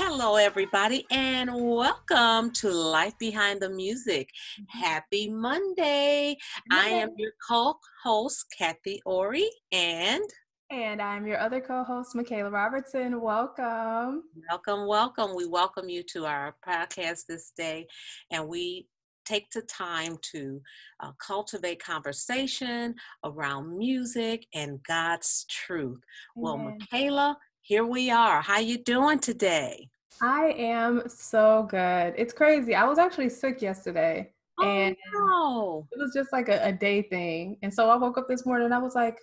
Hello, everybody, and welcome to Life Behind the Music. Mm-hmm. Happy Monday. I am your co host, Kathy Ori, and And I'm your other co host, Michaela Robertson. Welcome. welcome, welcome. We welcome you to our podcast this day, and we take the time to uh, cultivate conversation around music and God's truth. Well, Michaela, here we are. How you doing today? I am so good. It's crazy. I was actually sick yesterday, and oh, it was just like a, a day thing. And so I woke up this morning and I was like,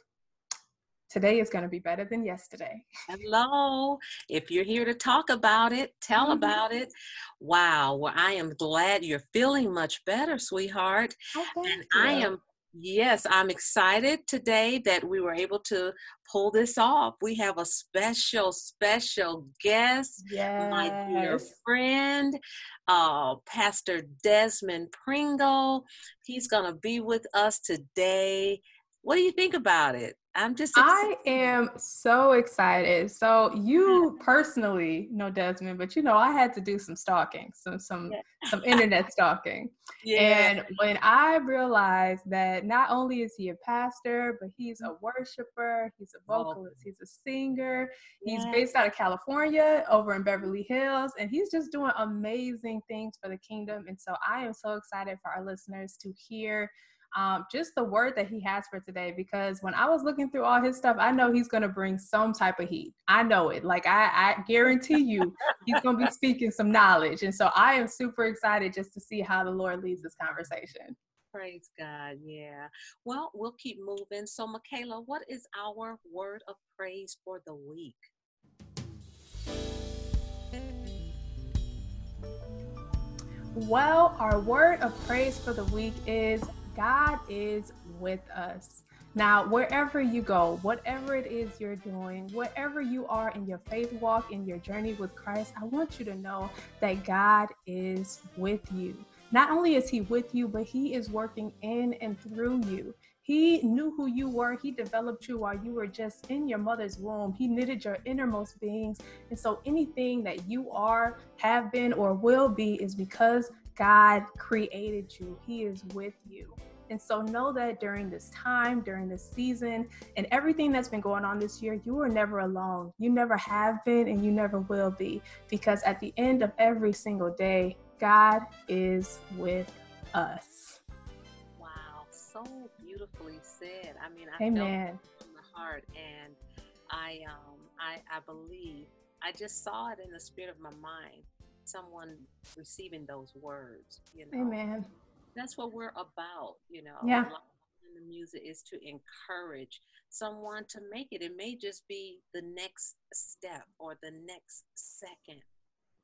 today is going to be better than yesterday. Hello. If you're here to talk about it, tell Mhm. about it. Wow. Well, I am glad you're feeling much better, sweetheart. And I am, yes, I'm excited today that we were able to pull this off. We have a special, special guest, my dear friend, uh, Pastor Desmond Pringle. He's going to be with us today. What do you think about it? I'm just I am so excited. So mm-hmm. you personally know Desmond, but you know I had to do some stalking, some some Yeah. some internet stalking. yeah. And when I realized that not only is he a pastor, but he's a worshiper, he's a vocalist, he's a singer, he's Yeah. based out of California over in Beverly Hills, and he's just doing amazing things for the kingdom. And so I am so excited for our listeners to hear um, just the word that he has for today because when I was looking through all his stuff, I know he's going to bring some type of heat. I know it. Like, I, I guarantee you, he's going to be speaking some knowledge. And so I am super excited just to see how the Lord leads this conversation. Praise God. Yeah. Well, we'll keep moving. So, Michaela, what is our word of praise for the week? Well, our word of praise for the week is God is with us. Now, wherever you go, whatever it is you're doing, wherever you are in your faith walk, in your journey with Christ, I want you to know that God is with you. Not only is He with you, but He is working in and through you. He knew who you were. He developed you while you were just in your mother's womb. He knitted your innermost beings. And so anything that you are, have been, or will be is because God created you. He is with you. And so know that during this time, during this season, and everything that's been going on this year, you are never alone. You never have been, and you never will be. Because at the end of every single day, God is with us. Wow. So beautifully said. I mean, I felt Amen. it from the heart, and I, um, I, I believe I just saw it in the spirit of my mind. Someone receiving those words. You know. Amen. that's what we're about, you know. Yeah. In the music is to encourage someone to make it. It may just be the next step or the next second,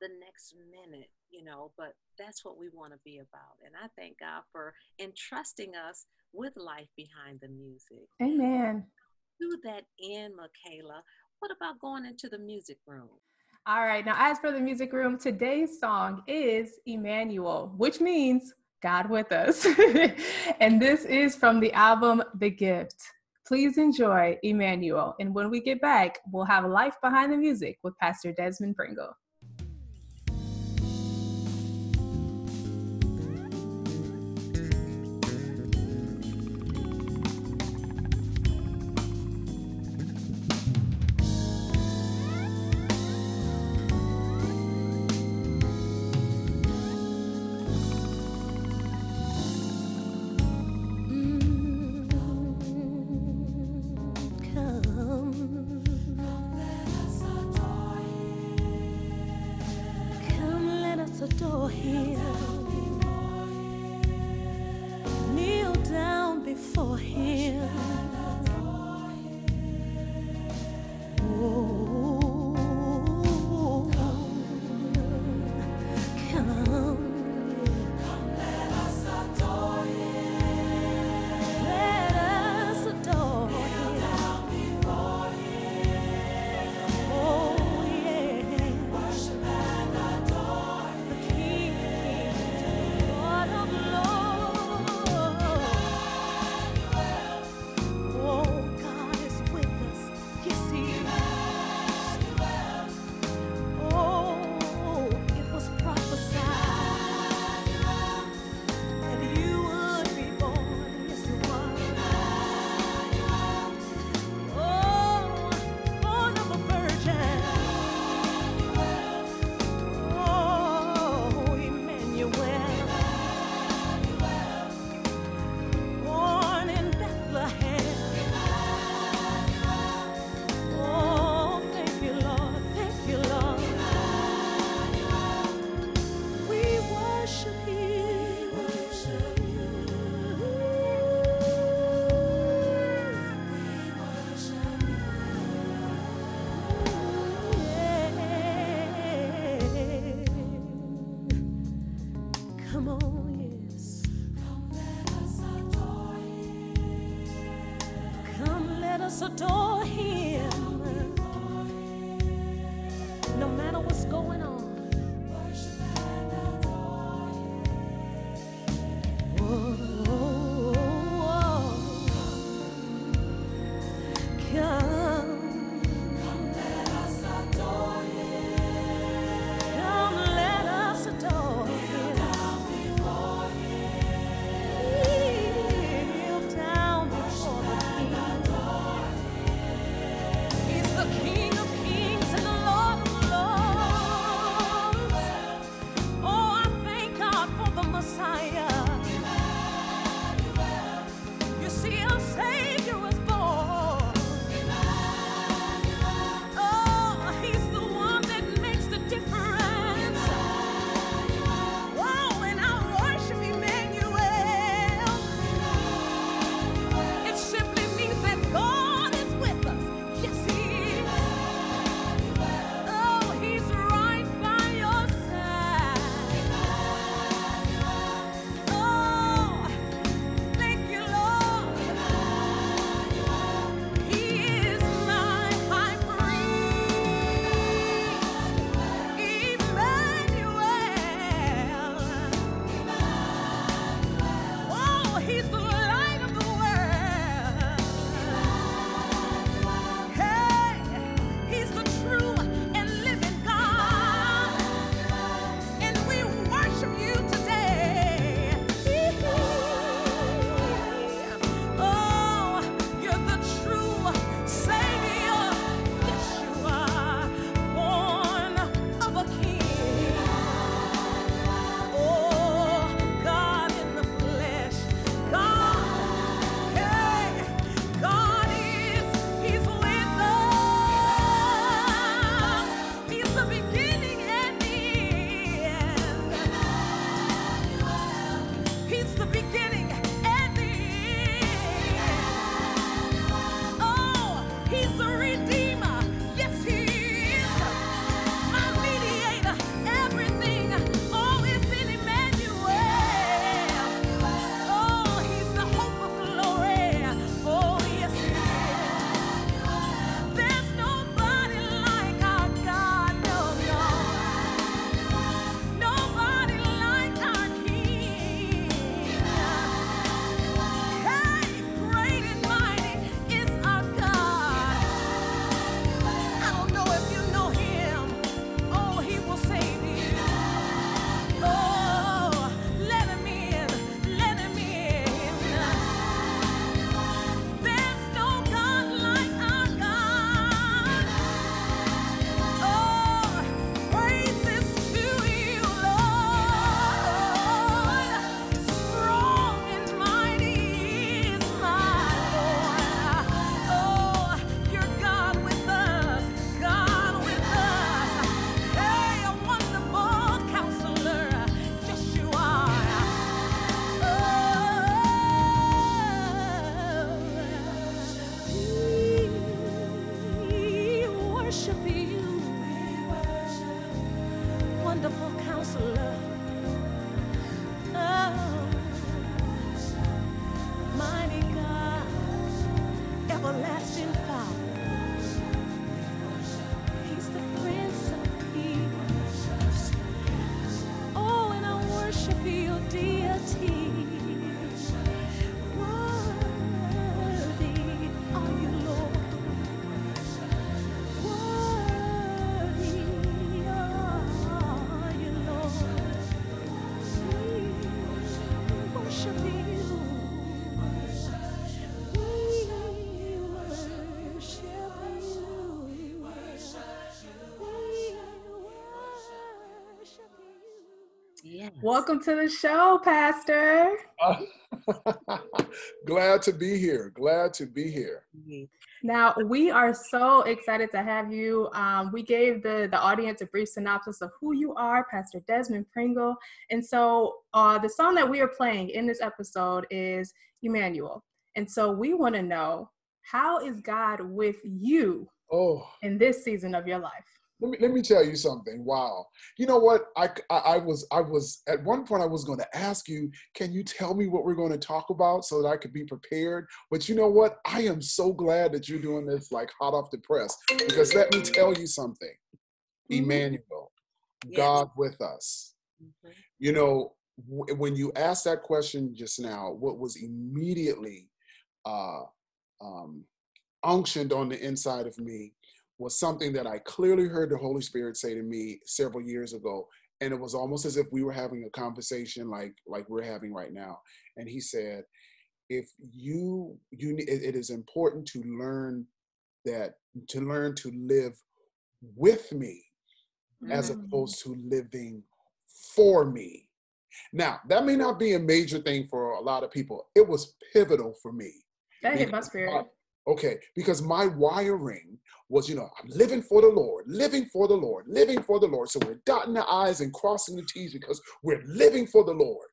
the next minute, you know, but that's what we want to be about. And I thank God for entrusting us with life behind the music. Amen. To that end, Michaela, what about going into the music room? All right. Now, as for the music room, today's song is Emmanuel, which means God with us. and this is from the album The Gift. Please enjoy Emmanuel. And when we get back, we'll have Life Behind the Music with Pastor Desmond Pringle. Welcome to the show, Pastor. Glad to be here. Glad to be here. Now, we are so excited to have you. Um, we gave the, the audience a brief synopsis of who you are, Pastor Desmond Pringle. And so, uh, the song that we are playing in this episode is Emmanuel. And so, we want to know how is God with you oh. in this season of your life? Let me let me tell you something. Wow. You know what? I, I I was I was at one point I was going to ask you, can you tell me what we're going to talk about so that I could be prepared? But you know what? I am so glad that you're doing this like hot off the press because let me tell you something. Mhm. Emmanuel, Yes. God with us. Mhm. You know, w- when you asked that question just now, what was immediately uh, um, unctioned on the inside of me was something that I clearly heard the Holy Spirit say to me several years ago, and it was almost as if we were having a conversation like like we're having right now. And He said, "If you you it- is important to learn that to learn to live with me as Mhm. opposed to living for me." Now, that may not be a major thing for a lot of people. It was pivotal for me. That hit my spirit. Okay, because my wiring was, you know, I'm living for the Lord, living for the Lord, living for the Lord. So we're dotting the I's and crossing the T's because we're living for the Lord.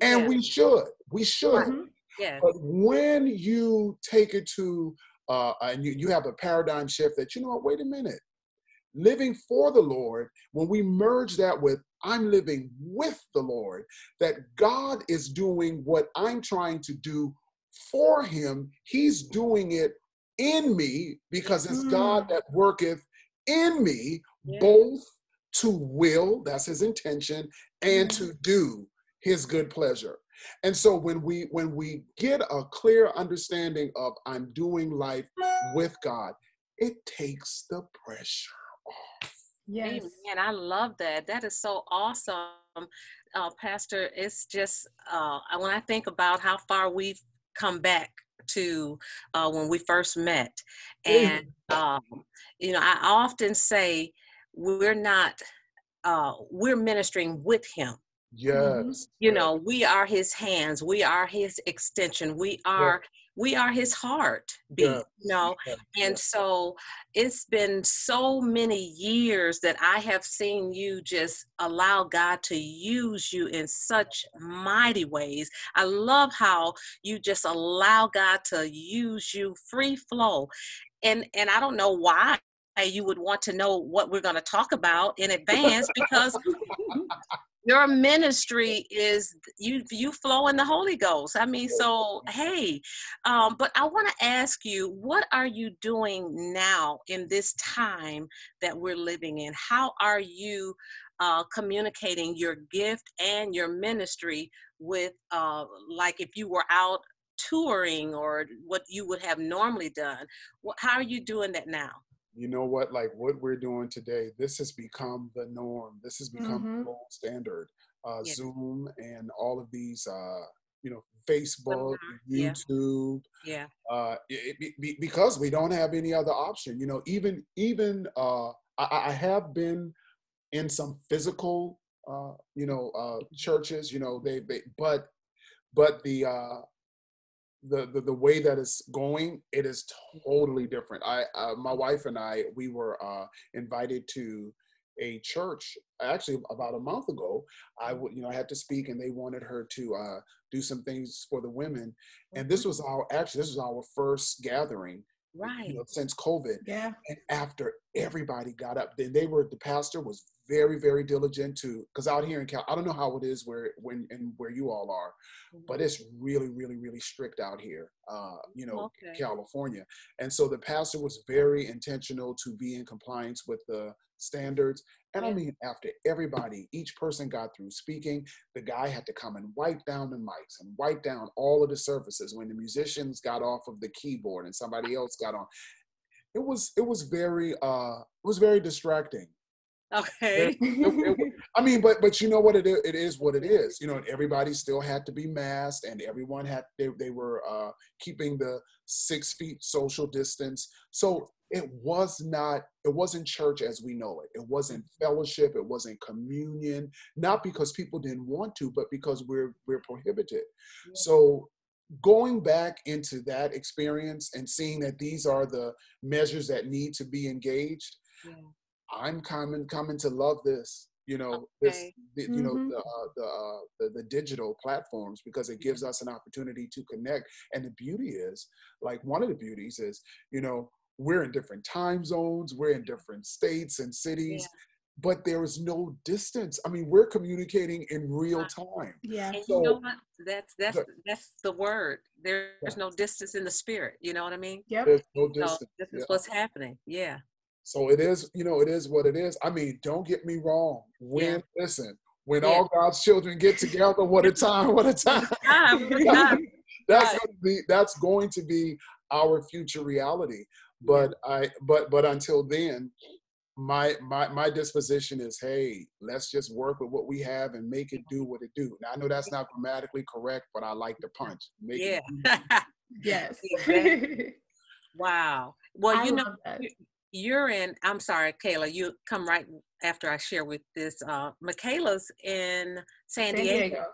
And Yeah. we should, we should. Mhm. Yeah. But when you take it to, uh, and you, you have a paradigm shift that, you know what, wait a minute. Living for the Lord, when we merge that with I'm living with the Lord, that God is doing what I'm trying to do for Him, He's doing it in me because it's God Mm. that worketh in me, Yeah. both to will, that's His intention, and Mhm. to do His good pleasure. And so when we when we get a clear understanding of I'm doing life with God, it takes the pressure off. Yes. Amen. I love that. That is so awesome, uh, Pastor. It's just uh, when I think about how far we've come back to uh, when we first met, and um, you know, I often say we're not uh, we're ministering with Him. Yes. You know, we are His hands. We are His extension. We are we are His heart beat. yes, You know, yes, and so it's been so many years that I have seen you just allow God to use you in such mighty ways. I love how you just allow God to use you free flow. And and I don't know why you would want to know what we're going to talk about in advance because your ministry is you you flow in the holy ghost. I mean so hey um, but i want to ask you what are you doing now in this time that we're living in? How are you uh, communicating your gift and your ministry with uh, like if you were out touring or what you would have normally done? What, how are you doing that now you know what like what we're doing today this has become the norm this has become Mhm. the gold standard uh, Yes. zoom and all of these uh, you know facebook yeah. youtube yeah uh, it, it- be- because we don't have any other option you know even even uh, I, I have been in some physical uh, you know uh, churches you know they, they but but the uh, the, the the way that it's going, it is totally different. I, uh, my wife and I, we were uh, invited to a church actually about a month ago. I would, you know, I had to speak, and they wanted her to uh, do some things for the women. And this was our actually this was our first gathering, right you know, since COVID. Yeah. And after everybody got up, then they were the pastor was very very diligent to because out here in Cal, I don't know how it is where when and where you all are, but it's really really really strict out here uh you know Okay. california and so the pastor was very intentional to be in compliance with the standards. And i mean after everybody each person got through speaking the guy had to come and wipe down the mics and wipe down all of the surfaces when the musicians got off of the keyboard and somebody else got on. It was it was very uh it was very distracting okay it- it- I mean, but but you know what it is, it is what it is. You know, everybody still had to be masked, and everyone had they they were uh, keeping the six feet social distance. So it was not it wasn't church as we know it. It wasn't fellowship. It wasn't communion. Not because people didn't want to, but because we're we're prohibited. So going back into that experience and seeing that these are the measures that need to be engaged Yeah. I'm coming coming to love this. You know, this Okay. the, you know Mhm. the, uh, the, uh, the the digital platforms because it gives us an opportunity to connect. And the beauty is, like one of the beauties is, you know, we're in different time zones, we're in different states and cities, but there is no distance. I mean, we're communicating in real time. Yeah. And So- you know what? That's that's Good. that's the word. There's no distance in the spirit. You know what I mean? Yep. There's no So distance. this is yeah. what's happening. Yeah. So it is, you know, it is what it is. I mean, don't get me wrong. When listen, when Yeah. all God's children get together, what a time, what a time. Time, good that's Right. gonna be that's going to be our future reality. But I but but until then, my my my disposition is hey, let's just work with what we have and make it do what it do. Now I know that's not grammatically correct, but I like to punch. Make Yeah. do- Yes. Wow. Well, I you know, that. You're in. I'm sorry, Kayla. You come right after I share with this. Uh, Michaela's in San, San Diego. Diego.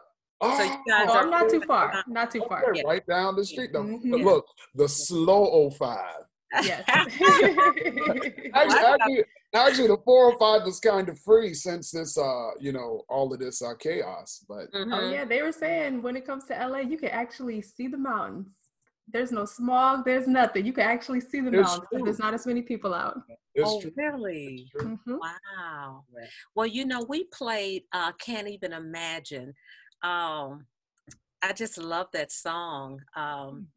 So you guys Oh, are I'm not too over- far. Not too far. Okay, right down the street. The- Mhm. Look, the slow 05. Yes. Actually, actually, actually, the 405 is kind of free since this, uh, you know, all of this uh, chaos. But Oh Mhm. yeah, they were saying when it comes to LA, you can actually see the mountains. There's no smog. There's nothing. You can actually see the It's mountains. 'cause true. There's not as many people out. it's oh, true. really? It's true. Mhm. Wow. Well, you know, we played uh Can't Even Imagine. Um I just love that song. Um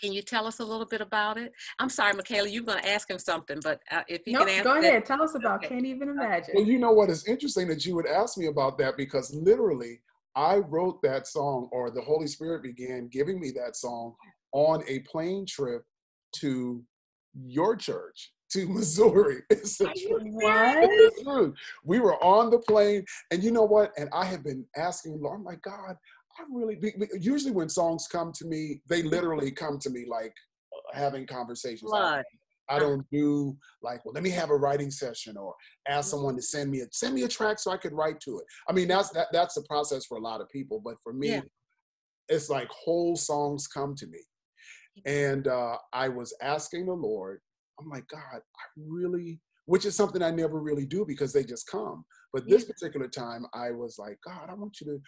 can you tell us a little bit about it? I'm sorry, Michaela, you're going to ask him something, but uh, if you Nope, can answer no. go that- ahead. Tell us about. Okay. Can't even imagine. Well, you know what? It's interesting that you would ask me about that because literally, I wrote that song, or the Holy Spirit began giving me that song on a plane trip to your church, to Missouri. It's the truth. What? We were on the plane, and you know what? And I have been asking Lord, I'm God, I really, be- usually when songs come to me, they literally come to me like having conversations. I- I don't do like, well, let me have a writing session or ask Mm. someone to send me a send me a track so I could write to it. I mean, that's that, that's the process for a lot of people, but for me, Yeah. it's like whole songs come to me. And uh, I was asking the Lord, I'm like, God, I really, which is something I never really do because they just come. But this particular time, I was like, God, I want you to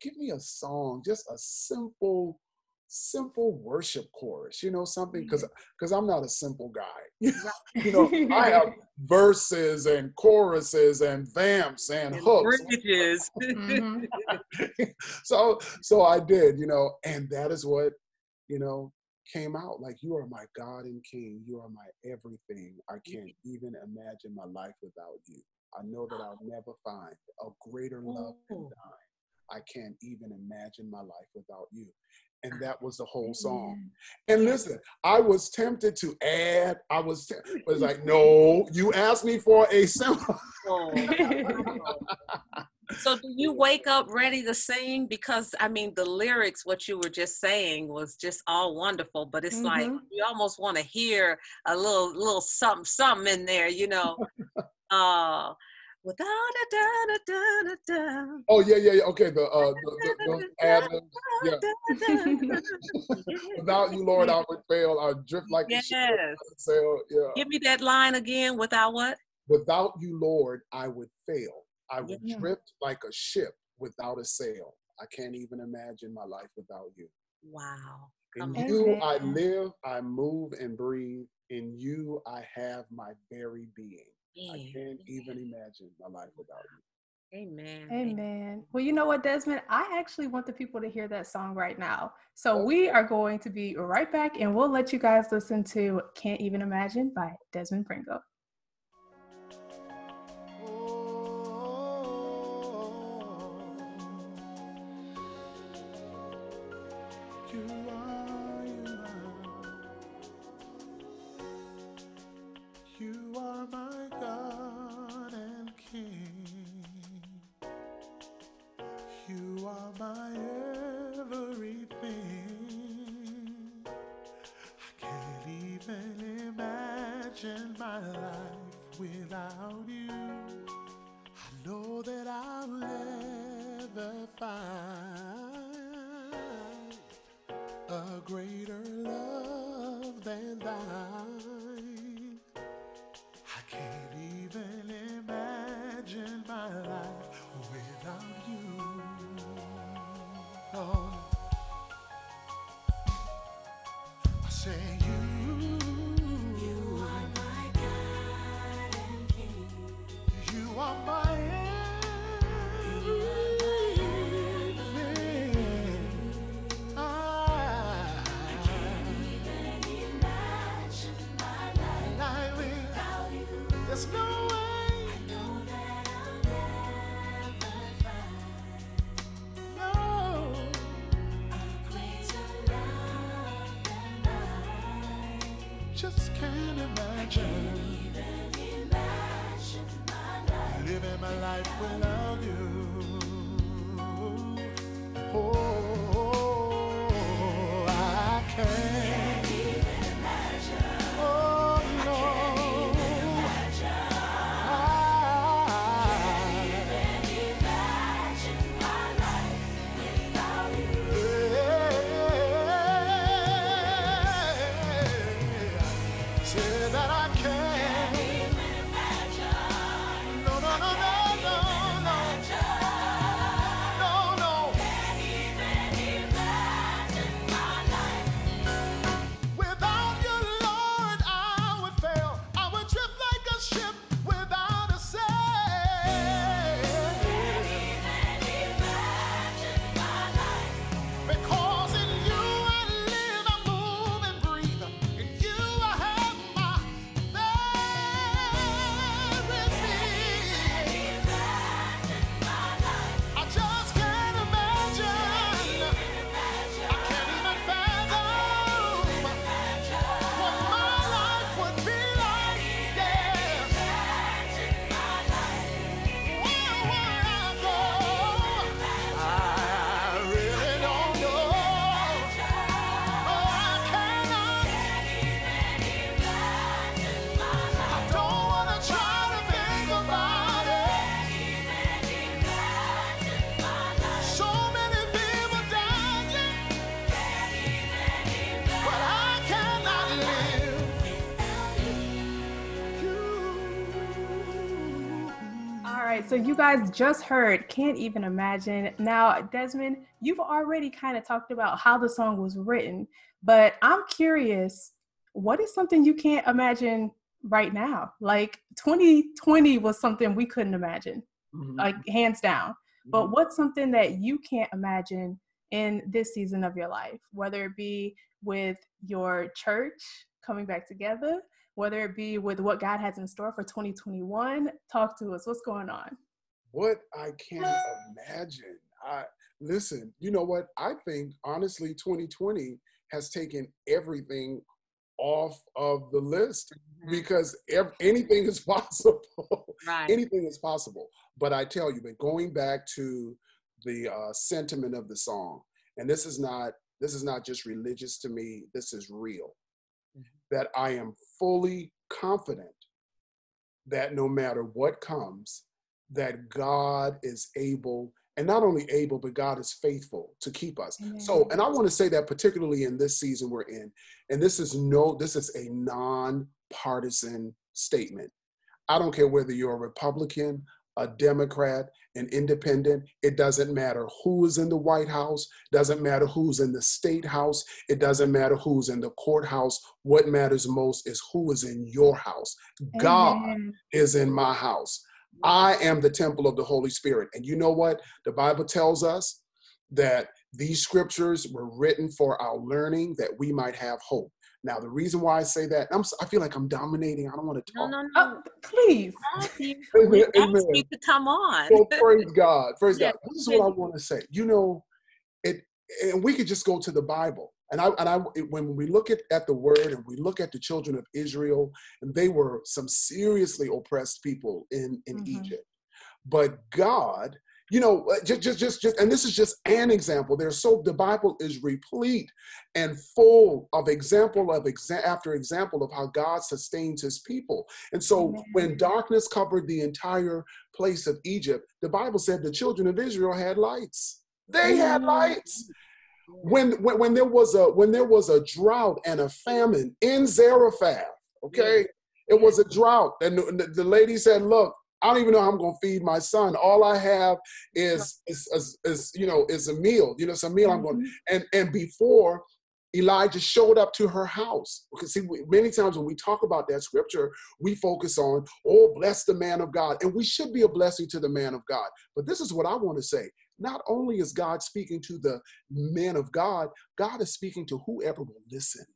give me a song, just a simple, simple worship chorus, you know, something because because I'm not a simple guy. you know, I have verses and choruses and vamps and And hooks. bridges. So so I did, you know, and that is what, you know, came out. Like you are my God and King. You are my everything. I mm-hmm. can't even imagine my life without you. I know that I'll never find a greater love than Ooh. thine. I can't even imagine my life without you. And that was the whole song. And listen, I was tempted to add. I was, te- was like, no, you asked me for a simple. So do you wake up ready to sing? Because I mean, the lyrics, what you were just saying, was just all wonderful. But it's like Mhm. you almost want to hear a little, little something, something in there, you know. uh, without a da da da da da. Oh yeah, yeah, yeah. Okay, the uh, the, the, the ad libs. Yeah. Without you, Lord, I would fail. I drift like a ship Yes. without a sail. Yeah. Give me that line again. Without what? Without you, Lord, I would fail. I would Yeah. drift like a ship without a sail. I can't even imagine my life without you. Wow. In Come on. you, I live, I move, and breathe. In you, I have my very being. I can't even imagine my life without you. Amen. Amen. Well, you know what, Desmond? I actually want the people to hear that song right now. So we are going to be right back and we'll let you guys listen to Can't Even Imagine by Desmond Pringle. My everything. I can't even imagine my life without you. I know that I'll never find a greater love I right, so you guys just heard Can't Even Imagine. Now, Desmond, you've already kind of talked about how the song was written, but I'm curious, what is something you can't imagine right now? Like 2020 was something we couldn't imagine, mm-hmm. like hands down. But mm-hmm. what's something that you can't imagine in this season of your life, whether it be with your church coming back together, whether it be with what God has in store for 2021? Talk to us. What's going on? what I can't imagine. I listen, you know what? I think honestly 2020 has taken everything off of the list because ev- anything is possible. Right. anything is possible. But I tell you, but going back to the uh, sentiment of the song, and this is not this is not just religious to me. This is real. That I am fully confident that no matter what comes, that God is able, and not only able, but God is faithful to keep us. So, and I want to say that particularly in this season we're in, and this is no, this is a non-partisan statement. I don't care whether you're a Republican, a Democrat, an independent, it doesn't matter who is in the White House, doesn't matter who's in the state house, it doesn't matter who's in the courthouse. What matters most is who is in your house. God is in my house. I am the temple of the Holy Spirit. And you know what? The Bible tells us that these scriptures were written for our learning that we might have hope. Now, the reason why I say that, I'm, s- I feel like I'm dominating. I don't want to No, talk. no, no. Oh, please. Matthew, Amen, we amen. you to come on. Well, praise God. Praise Yeah, God. This is what I want to say. You know, it, and we could just go to the Bible. And I, and I, when we look at, at the word and we look at the children of Israel, and they were some seriously oppressed people in, in Mhm. Egypt. But God, you know, uh, just, just, just, just, and this is just an example. There's so the Bible is replete and full of example of exa- after example of how God sustains His people. And so, Amen. when darkness covered the entire place of Egypt, the Bible said the children of Israel had lights. They had lights. When, when when there was a when there was a drought and a famine in Zarephath, okay, it was a drought, and the, the lady said, "Look, I don't even know how I'm going to feed my son. All I have is is, is is you know is a meal. You know, it's a meal I'm going." And and before Elijah showed up to her house. Because see, many times when we talk about that scripture, we focus on, oh, bless the man of God. And we should be a blessing to the man of God. But this is what I want to say. Not only is God speaking to the man of God, God is speaking to whoever will listen.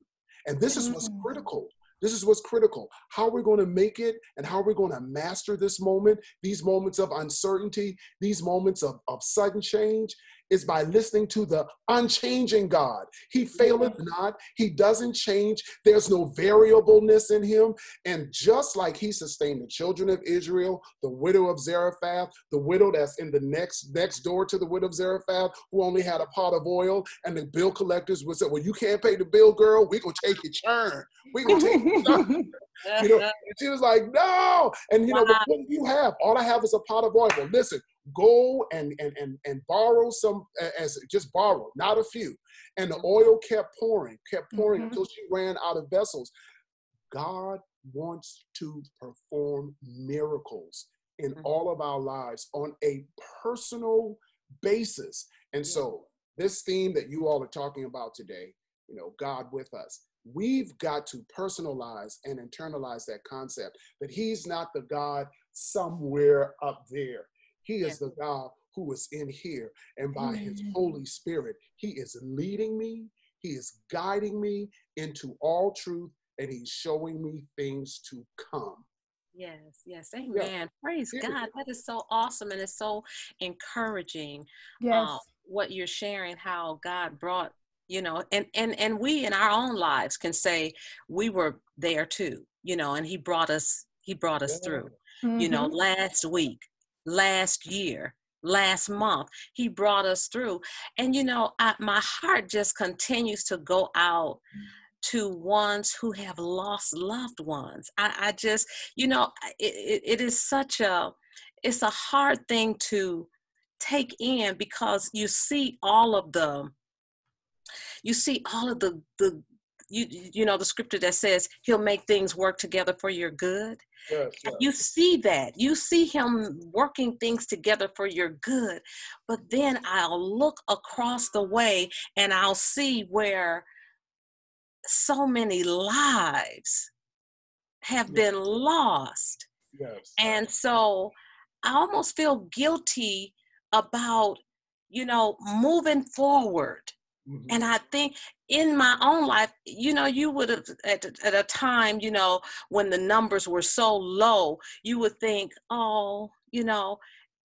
And this is what's Mm. critical. This is what's critical. How we're going to make it and how we're going to master this moment, these moments of uncertainty, these moments of, of sudden change. Is by listening to the unchanging God. He faileth not, He doesn't change, there's no variableness in Him. And just like He sustained the children of Israel, the widow of Zarephath, the widow that's in the next next door to the widow of Zarephath, who only had a pot of oil, and the bill collectors would say, Well, you can't pay the bill, girl, we're gonna take your churn. We're gonna take your churn. You know, she was like, no. And you know, Wow. what do you have? All I have is a pot of oil. Well, listen, go and and and and borrow some as just borrow, not a few. And the oil kept pouring, kept pouring Mhm. until she ran out of vessels. God wants to perform miracles in Mhm. all of our lives on a personal basis. And Yeah. so, this theme that you all are talking about today, you know, God with us, we've got to personalize and internalize that concept that He's not the God somewhere up there. He is the God who is in here. And by His Holy Spirit, He is leading me, He is guiding me into all truth, and He's showing me things to come. Yes, yes, amen. Praise Yeah. God. That is so awesome and it's so encouraging. Yes. uh, what you're sharing how god brought you know and and and we in our own lives can say we were there too you know and he brought us he brought us Yeah. through you know Mhm. last week last year last month he brought us through. And you know I, my heart just continues to go out mm. to ones who have lost loved ones. I, I just you know it, it, it is such a it's a hard thing to take in because you see all of the you see all of the the you you know the scripture that says he'll make things work together for your good Yes, you see that you see him working things together for your good but then i'll look across the way and i'll see where so many lives have Yeah. been lost yes. and so I almost feel guilty about, you know, moving forward. Mhm. And I think in my own life, you know, you would have at, at a time, you know, when the numbers were so low, you would think, oh, you know,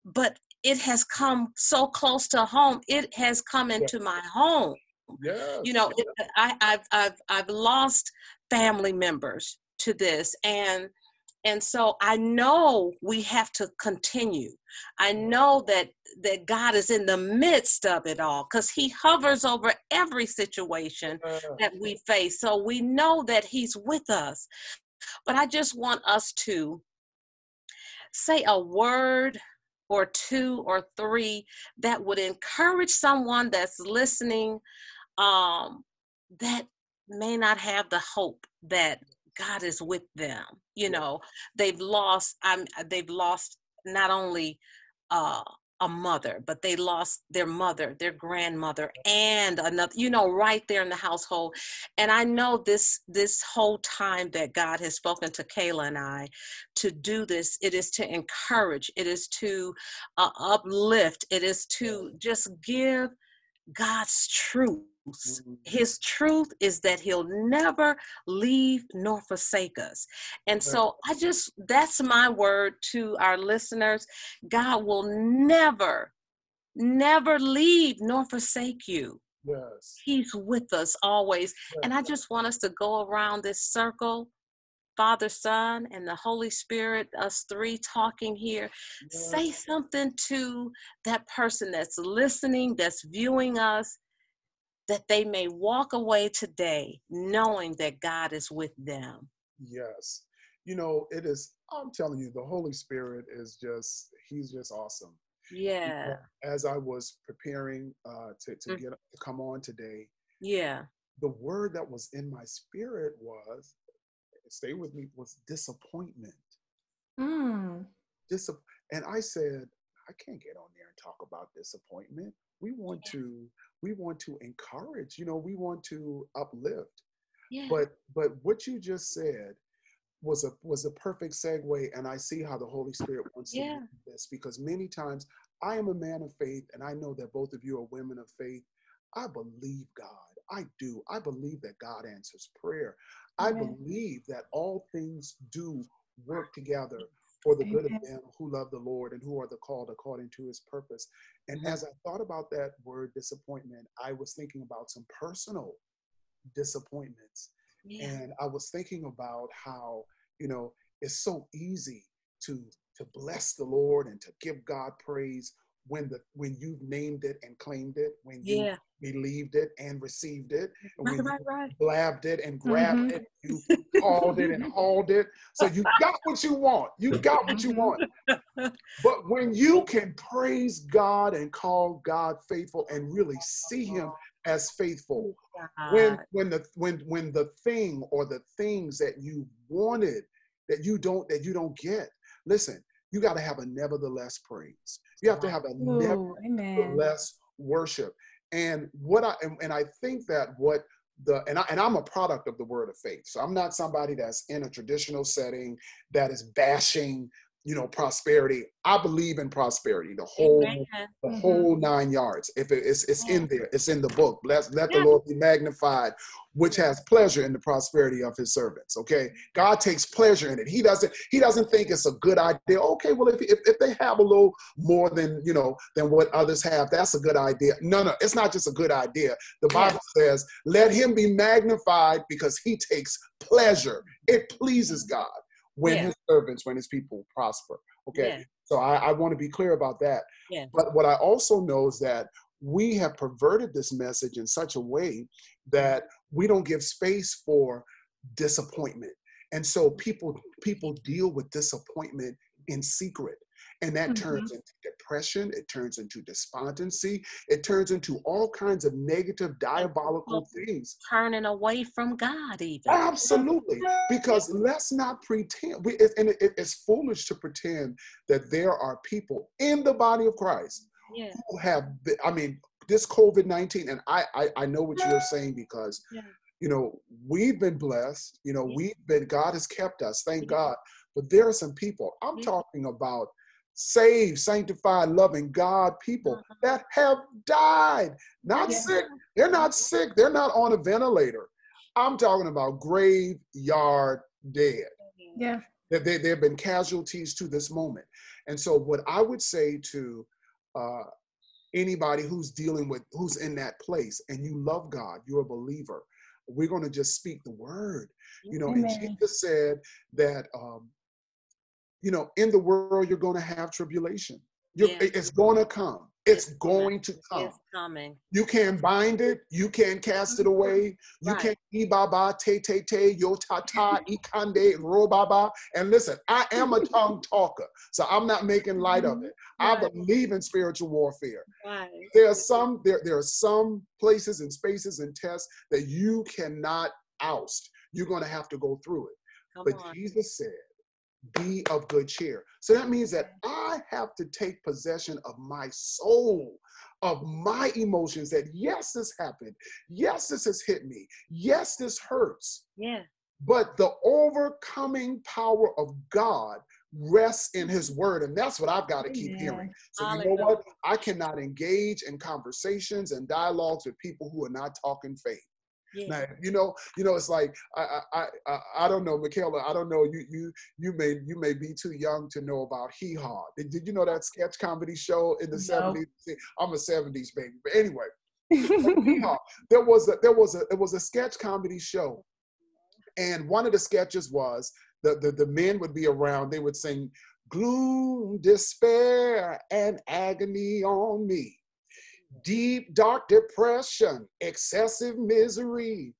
but it has come so close to home. It has come into my home yes. you know it, I, I've, I've i've lost family members to this and and so i know we have to continue. I know that that god is in the midst of it all because he hovers over every situation that we face. So we know that he's with us. But i just want us to say a word or two or three that would encourage someone that's listening um, that may not have the hope that God is with them. You know, they've lost. I'm. They've lost not only uh, a mother, but they lost their mother, their grandmother, and another. You know, right there in the household. And I know this this whole time that God has spoken to Kayla and I to do this. It is to encourage. It is to uh, uplift. It is to just give God's truth. Mhm. His truth is that he'll never leave nor forsake us. And so I just, that's my word to our listeners. God will never, never leave nor forsake you. Yes. He's with us always. And I just want us to go around this circle Father, Son, and the Holy Spirit, us three talking here. Say something to that person that's listening, that's viewing us, that they may walk away today knowing that God is with them. Yes. You know, it is, I'm telling you, the Holy Spirit is just, he's just awesome. Yeah, As I was preparing uh, to, to Mm. get to come on today, yeah, the word that was in my spirit was, stay with me, was disappointment. Mm. Disap- and I said, I can't get on there and talk about disappointment. We want to, we want to encourage, you know, we want to uplift. yeah. But but what you just said was a was a perfect segue, and I see how the Holy Spirit wants to do this because many times I am a man of faith, and I know that both of you are women of faith. I believe God. I do. I believe that God answers prayer. I believe that all things do work together for the good of them who love the Lord and who are the called according to his purpose. And as I thought about that word disappointment, I was thinking about some personal disappointments. Yeah. And I was thinking about how, you know, it's so easy to to bless the Lord and to give God praise when the when you've named it and claimed it, when you Yeah. believed it and received it, Right, when right, you right. blabbed it and grabbed Mhm. it, you called it and hauled it. So you got what you want. You got what you want. But when you can praise God and call God faithful and really see Him as faithful, when when the when when the thing or the things that you wanted that you don't that you don't get, listen, you got to have a nevertheless praise. You have to have a Ooh, amen. nevertheless worship. And what I and, and I think that what the and I and I'm a product of the word of faith. So I'm not somebody that's in a traditional setting that is bashing, you know, prosperity. I believe in prosperity, the whole Amen. the Mhm. whole nine yards. If it- it's it's in there, it's in the book. Bless let the Lord be magnified, which has pleasure in the prosperity of his servants. Okay. God takes pleasure in it. He doesn't, he doesn't think it's a good idea. Okay, well, if, if, if they have a little more than you know than what others have, that's a good idea. No, no, it's not just a good idea. The Yeah. Bible says, let him be magnified because he takes pleasure. It pleases God when Yeah. his servants, when his people prosper. Okay. Yeah. So I, I want to be clear about that. Yeah. But what I also know is that we have perverted this message in such a way that we don't give space for disappointment. And so people people deal with disappointment in secret. And that mm-hmm. turns into depression, it turns into despondency, it turns into all kinds of negative, diabolical things. Turning away from God, even. Absolutely, because let's not pretend. We, it, and it, it's foolish to pretend that there are people in the body of Christ Yeah. who have. I mean, this COVID nineteen, and I, I I know what you're saying because Yeah. you know we've been blessed. You know we've been. God has kept us. Thank God. But there are some people. I'm talking about saved, sanctified, loving God people Uh-huh. that have died, not Yeah. sick. They're not sick. They're not on a ventilator. I'm talking about graveyard dead. Yeah. That they, there have been casualties to this moment. And so, what I would say to uh, anybody who's dealing with, who's in that place, and you love God, you're a believer, we're going to just speak the word. You know, and Amen. Jesus said that, um, you know, in the world, you're going to have tribulation. You're, Yeah. It's going to come. It's It's coming. going to come. It's coming. You can't bind it. You can't cast it mm-hmm. away. You Right. can't e baba te te te yo ta ta ikande ro baba. And listen, I am a tongue talker, so I'm not making light of it. Mm-hmm. I believe in spiritual warfare. Right. There are some there there are some places and spaces and tests that you cannot oust. You're going to have to go through it. Come But on. Jesus said, be of good cheer. So that means that I have to take possession of my soul, of my emotions that yes, this happened. Yes, this has hit me. Yes, this hurts. Yeah. But the overcoming power of God rests in his word. And that's what I've got to keep Amen. hearing. So you know what? I cannot engage in conversations and dialogues with people who are not talking faith. Yeah. Now, you know, you know, it's like I, I, I, I- don't know, Michaela. I don't know. You, you, you may, you may be too young to know about Hee Haw. Did, did you know that sketch comedy show in the No. seventies? I'm a seventies baby, but anyway. There was a, there was a, it was a sketch comedy show, and one of the sketches was the, the, the men would be around. They would sing, "Gloom, despair, and agony on me." Deep, dark depression, excessive misery.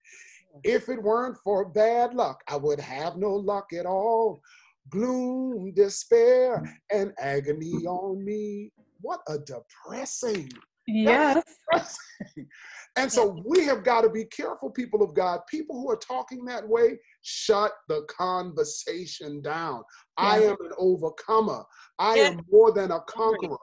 If it weren't for bad luck, I would have no luck at all. Gloom, despair, and agony on me. What a depressing, yes. depressing. And so we have got to be careful, people of God. People who are talking that way, shut the conversation down. I am an overcomer. I Yeah. am more than a conqueror.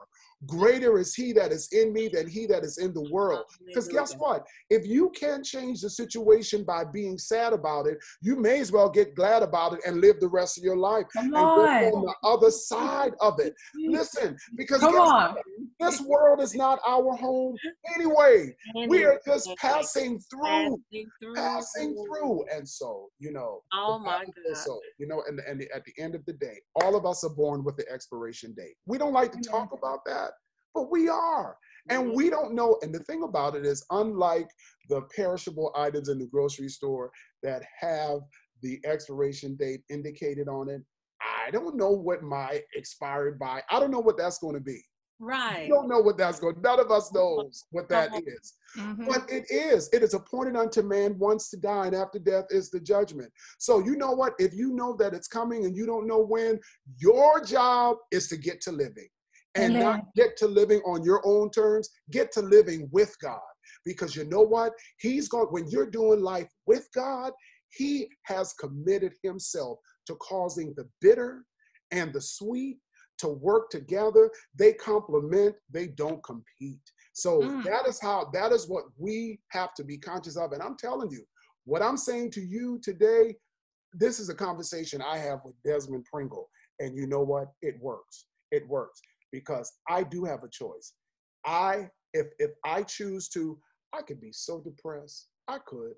Greater is he that is in me than he that is in the world. Because guess what? If you can't change the situation by being sad about it, you may as well get glad about it and live the rest of your life Come and go on on. the other side of it. Listen, because Come guess on. what? this world is not our home anyway. We are just passing through, passing through. passing through. And so, you know, Oh my God. So, you know, and, and at the end of the day, all of us are born with the expiration date. We don't like to talk about that, but we are. And Mhm. we don't know. And the thing about it is, unlike the perishable items in the grocery store that have the expiration date indicated on it, I don't know what my expired by. I don't know what that's going to be. Right. We don't know what that's going. None of us knows what that is. Come on. is. Mhm. But it is. It is appointed unto man once to die, and after death is the judgment. So you know what? If you know that it's coming and you don't know when, your job is to get to living. And not get to living on your own terms, get to living with God. Because you know what? He's going, when you're doing life with God, He has committed Himself to causing the bitter and the sweet to work together. They complement, they don't compete. So Mm. that is how, that is what we have to be conscious of. And I'm telling you, what I'm saying to you today, this is a conversation I have with Desmond Pringle. And you know what? It works. It works because I do have a choice. I, if if I choose to, I could be so depressed. I could.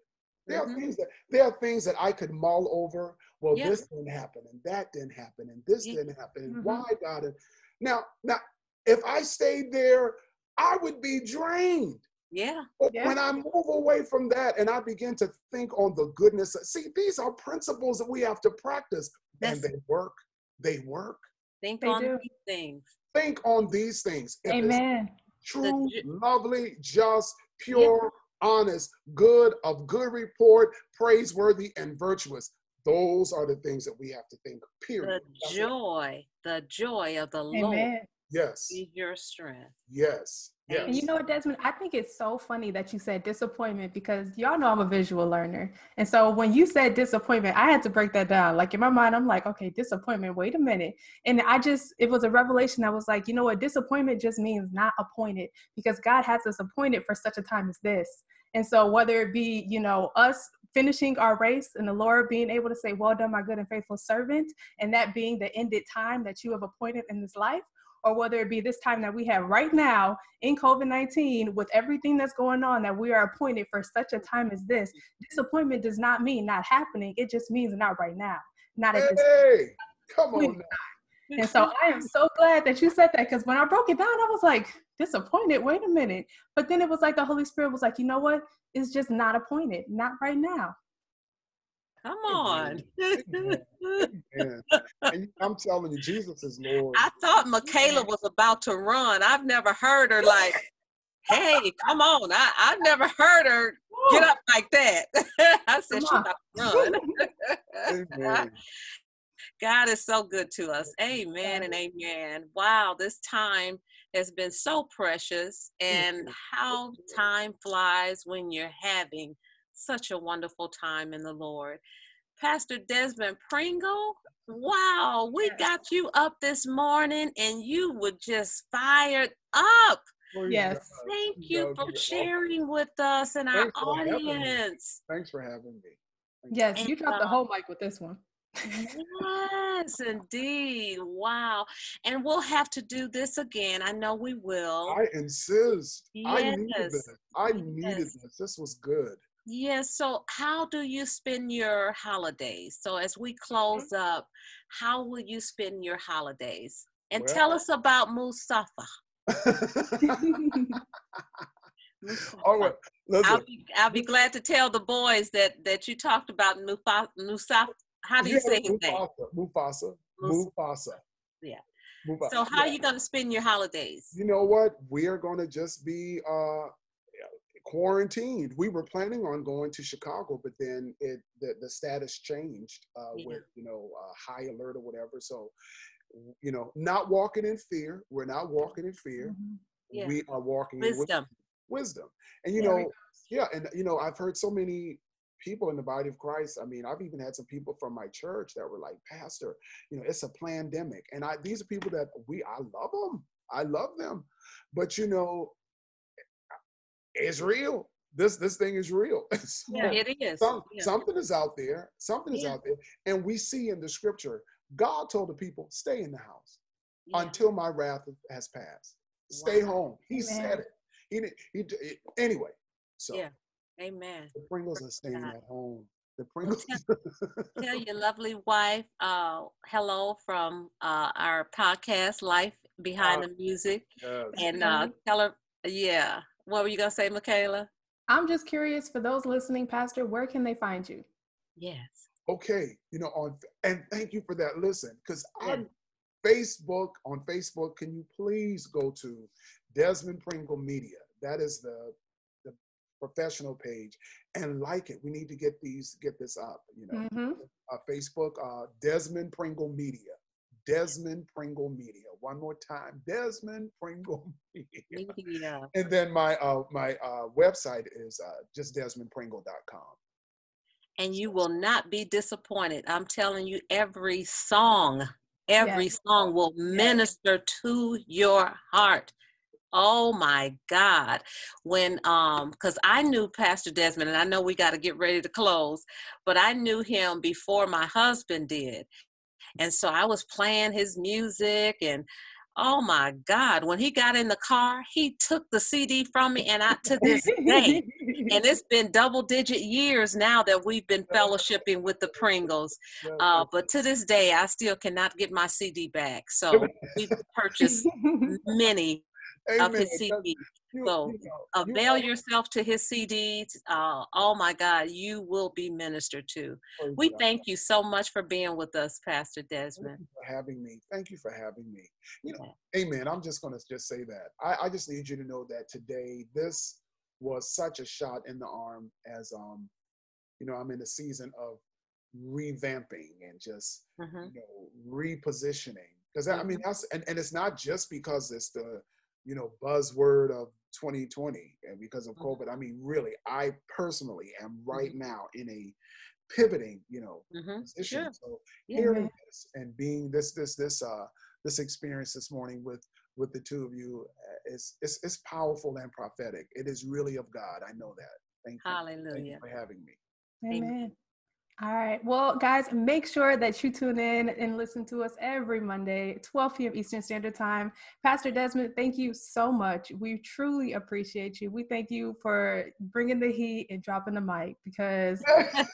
There Mhm. are things that there are things that I could mull over. Well, Yeah. this didn't happen, and that didn't happen, and this didn't happen, and Mhm. why God it. Now, now, if I stayed there, I would be drained. Yeah. But Yeah. when I move away from that and I begin to think on the goodness, see, these are principles that we have to practice, and they work. They work. Think They on do. these things. Think on these things. If Amen. true, ju- lovely, just, pure, honest, good, of good report, praiseworthy, and virtuous. Those are the things that we have to think, The period. That's it. joy, the joy of the Lord Yes, is your strength. yes, yes. You know what, Desmond? I think it's so funny that you said disappointment because y'all know I'm a visual learner. And so when you said disappointment, I had to break that down. Like in my mind, I'm like, okay, disappointment, wait a minute. And I just, it was a revelation I was like, you know what, disappointment just means not appointed because God has us appointed for such a time as this. And so whether it be, you know, us finishing our race and the Lord being able to say, well done, my good and faithful servant, and that being the ended time that you have appointed in this life, or whether it be this time that we have right now in COVID 19 with everything that's going on, that we are appointed for such a time as this. Disappointment does not mean not happening, it just means not right now, not at this Hey, come on now. And so I am so glad that you said that because when I broke it down, I was like, disappointed, wait a minute. But then it was like the Holy Spirit was like, you know what? It's just not appointed, not right now. Come on. Amen. Amen. And I'm telling you, Jesus is Lord. I thought Michaela was about to run. I've never heard her like, hey, come on. I, I've never heard her get up like that. I said, she's she on. about to run. God is so good to us. Amen and amen. Wow, this time has been so precious, and how time flies when you're having such a wonderful time in the Lord. Pastor Desmond Pringle, wow, we Yes. got you up this morning and you were just fired up. Yes. Thank you No, for you're sharing with us and our Thanks for having me. audience. Thanks for having me. Thank you. Yes, you And, dropped the uh, whole mic with this one. Yes, indeed. Wow. And we'll have to do this again. I know we will. I insist. I needed this. I needed Yes. this. This was good. Yes. So, how do you spend your holidays? So, as we close up, how will you spend your holidays? And Well- tell us about Mustafa. All right. I'll be, I'll be glad to tell the boys that that you talked about Mufa- Mustafa. How do you Yeah, say his name? Mufasa. Mufasa. Mus- Mufasa. Yeah. Mufasa. So, how are you going to spend your holidays? You know what? We are going to just be uh, quarantined. We were planning on going to Chicago, but then it the, the status changed uh, Yeah. with you know uh, high alert or whatever. So you know, not walking in fear. We're not walking in fear. Mhm. Yeah. We are walking in Wisdom. wisdom. And you There know, yeah, and you know, I've heard so many people in the body of Christ. I mean, I've even had some people from my church that were like, Pastor, you know, it's a pandemic. And I these are people that we I love them. I love them, but you know, it's real. This this thing is real. So Yeah, it is. some- Yeah. Something is out there. Something is Yeah. out there, and we see in the scripture, God told the people, "Stay in the house Yeah. until my wrath has passed. Stay Wow. home." He Amen. said it. He did- he d- anyway. So Yeah. Amen. the Pringles are staying God. at home. The Pringles. Tell your lovely wife uh, hello from uh, our podcast, Life Behind Uh, the Music. Yes. And uh, tell her, yeah. What were you going to say, Michaela? I'm just curious for those listening, Pastor, where can they find you? Yes. okay, you know, on and thank you for that. Listen, because Yeah. on Facebook, on Facebook, can you please go to Desmond Pringle Media? That is the the professional page, and like it. We need to get these get this up. You know, hmm uh, Facebook, uh, Desmond Pringle Media. Desmond Pringle Media. One more time, Desmond Pringle Media. Media. And then my uh, my uh, website is uh, just desmondpringle.com. And you will not be disappointed. I'm telling you, every song, every Yes. song will minister to your heart. Oh my God. When um because I knew Pastor Desmond and I know we got to get ready to close, but I knew him before my husband did. And so I was playing his music and oh my God, when he got in the car, he took the CD from me and I to this day. And it's been double digit years now that we've been fellowshipping with the Pringles. Uh, but to this day, I still cannot get my CD back. So we've purchased many of his Amen. You- So, you know, Avail are- yourself to his CDs. Uh, oh my God, you will be ministered to. praise We God. thank you so much for being with us, Pastor Thank Desmond. you for having me. Thank you for having me. You know, amen. I'm just going to just say that. I, I just need you to know that today, this was such a shot in the arm as, um, you know, I'm in a season of revamping and just, Mhm. you know, repositioning. Because I mean, that's, and, and it's not just because it's the, you know, buzzword of 2020 and because of Mhm. COVID. I mean, really, I personally am right now in a pivoting, you know, Mhm. position. Sure. So Yeah. hearing this and being this this this uh this experience this morning with with the two of you uh, is it's, it's powerful and prophetic. It is really of God. I know that. Thank you. Thank you Hallelujah. for having me. Amen. All right. Well, guys, make sure that you tune in and listen to us every Monday, 12 p.m. Eastern Standard Time. Pastor Desmond, thank you so much. We truly appreciate you. We thank you for bringing the heat and dropping the mic because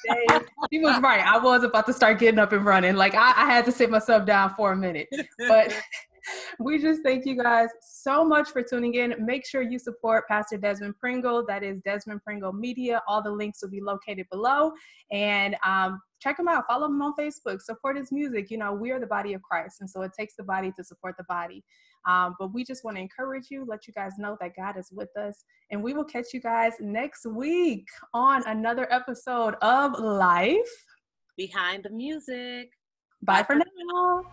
today, she was right. I was about to start getting up and running. Like I, I had to sit myself down for a minute. But we just thank you guys so much for tuning in. Make sure you support Pastor Desmond Pringle. That is Desmond Pringle Media. All the links will be located below. And um, check him out. Follow him on Facebook. Support his music. You know, we are the body of Christ. And so it takes the body to support the body. Um, but we just want to encourage you, let you guys know that God is with us. And we will catch you guys next week on another episode of Life. Behind the music. Bye for now.